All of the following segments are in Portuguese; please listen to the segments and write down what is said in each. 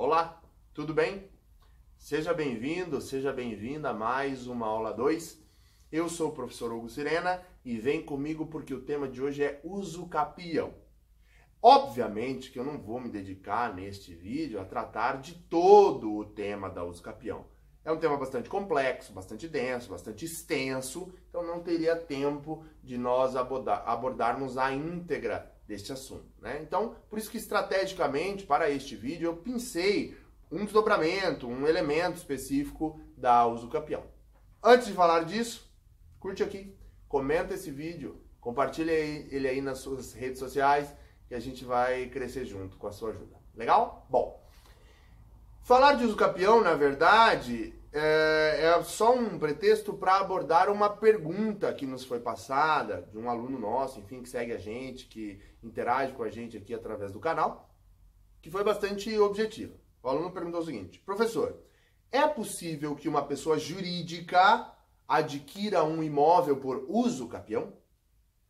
Olá, tudo bem? Seja bem-vindo, seja bem-vinda a mais uma aula 2. Eu sou o professor Hugo Sirena e vem comigo porque o tema de hoje é uso capião. Obviamente que eu não vou me dedicar neste vídeo a tratar de todo o tema da uso capião. É um tema bastante complexo, bastante denso, bastante extenso, então não teria tempo de nós abordar, abordarmos a íntegra deste assunto. Né? Então, por isso que estrategicamente para este vídeo eu pensei um desdobramento, um elemento específico da uso capião. Antes de falar disso, curte aqui, comenta esse vídeo, compartilhe ele aí nas suas redes sociais que a gente vai crescer junto com a sua ajuda. Legal? Bom, falar de uso capião, na verdade, é, é só um pretexto para abordar uma pergunta que nos foi passada de um aluno nosso, enfim, que segue a gente, que interage com a gente aqui através do canal, que foi bastante objetiva. O aluno perguntou o seguinte: professor, é possível que uma pessoa jurídica adquira um imóvel por uso capião?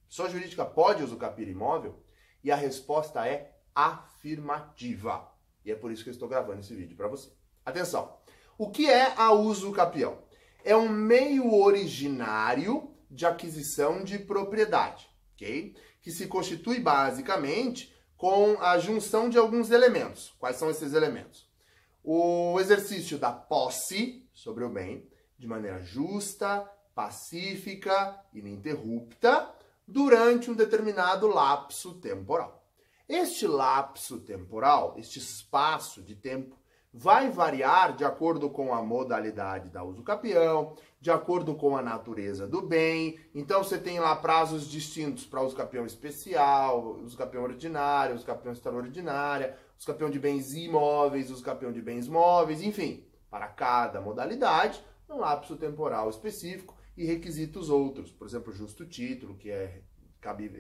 Pessoa jurídica pode usucapir imóvel? E a resposta é afirmativa. E é por isso que eu estou gravando esse vídeo para você. Atenção! O que é a uso capião? É um meio originário de aquisição de propriedade, ok? Que se constitui basicamente com a junção de alguns elementos. Quais são esses elementos? O exercício da posse sobre o bem de maneira justa, pacífica, ininterrupta, durante um determinado lapso temporal. Este lapso temporal, este espaço de tempo, vai variar de acordo com a modalidade da uso capião, de acordo com a natureza do bem. Então você tem lá prazos distintos para uso capião especial, uso capião ordinário, uso capião extraordinária, uso capião de bens imóveis, uso capião de bens móveis, enfim, para cada modalidade, um lapso temporal específico e requisitos outros, por exemplo, justo título, que é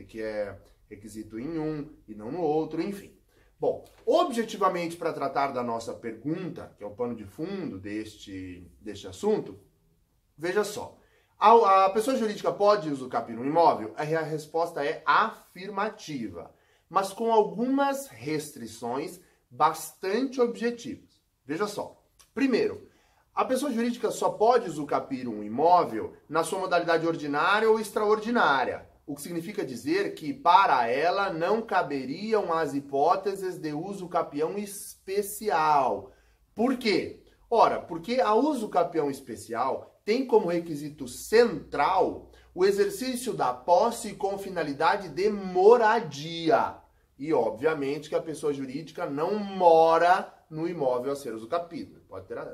que é requisito em um e não no outro, enfim. Bom, objetivamente, para tratar da nossa pergunta, que é o pano de fundo deste, deste assunto, veja só. A, a pessoa jurídica pode usucapir um imóvel? A resposta é afirmativa, mas com algumas restrições bastante objetivas. Veja só. Primeiro, a pessoa jurídica só pode usucapir um imóvel na sua modalidade ordinária ou extraordinária o que significa dizer que para ela não caberiam as hipóteses de uso capião especial. Por quê? Ora, porque a uso capião especial tem como requisito central o exercício da posse com finalidade de moradia. E, obviamente, que a pessoa jurídica não mora no imóvel a ser usucapido.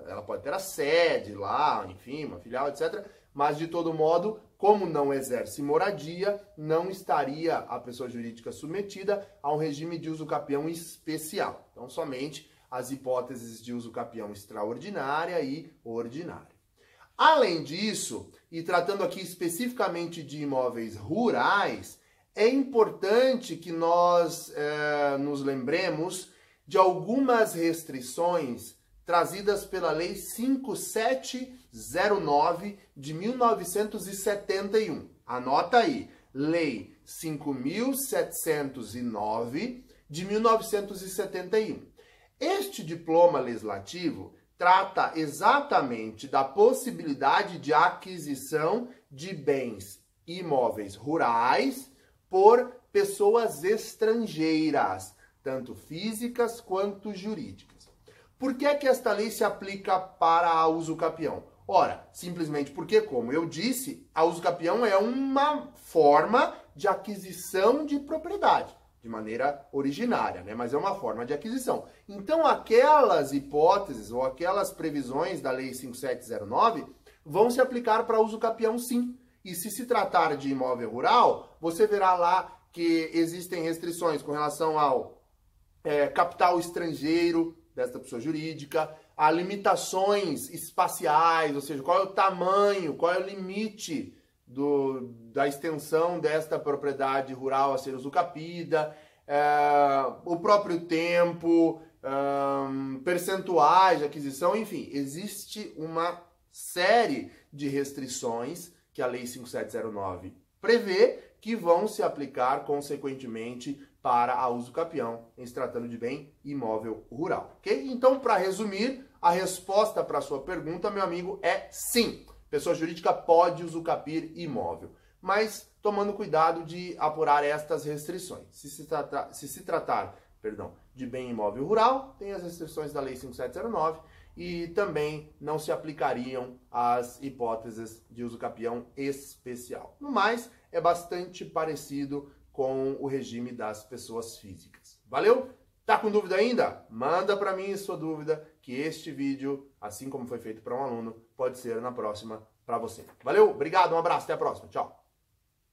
Ela pode ter a sede lá, enfim, uma filial, etc. Mas, de todo modo, como não exerce moradia, não estaria a pessoa jurídica submetida a um regime de uso capião especial. Então, somente as hipóteses de uso capião extraordinária e ordinária. Além disso, e tratando aqui especificamente de imóveis rurais, é importante que nós é, nos lembremos de algumas restrições trazidas pela Lei 5709 de 1971. Anota aí, Lei 5709 de 1971. Este diploma legislativo trata exatamente da possibilidade de aquisição de bens imóveis rurais por pessoas estrangeiras, tanto físicas quanto jurídicas. Por que, que esta lei se aplica para a uso capião? Ora, simplesmente porque, como eu disse, a uso capião é uma forma de aquisição de propriedade, de maneira originária, né? mas é uma forma de aquisição. Então, aquelas hipóteses ou aquelas previsões da Lei 5709 vão se aplicar para uso capião sim. E se se tratar de imóvel rural, você verá lá que existem restrições com relação ao é, capital estrangeiro, desta pessoa jurídica, há limitações espaciais, ou seja, qual é o tamanho, qual é o limite do, da extensão desta propriedade rural a ser usucapida, é, o próprio tempo, é, percentuais de aquisição, enfim, existe uma série de restrições que a Lei 5709 prevê que vão se aplicar consequentemente para a uso capião em se tratando de bem imóvel rural, ok? Então, para resumir, a resposta para a sua pergunta, meu amigo, é sim. Pessoa jurídica pode usucapir imóvel, mas tomando cuidado de apurar estas restrições. Se se, tratar, se se tratar perdão, de bem imóvel rural, tem as restrições da Lei 5709 e também não se aplicariam as hipóteses de uso capião especial. No mais, é bastante parecido com o regime das pessoas físicas. Valeu? Tá com dúvida ainda? Manda para mim sua dúvida, que este vídeo, assim como foi feito para um aluno, pode ser na próxima para você. Valeu? Obrigado, um abraço, até a próxima. Tchau.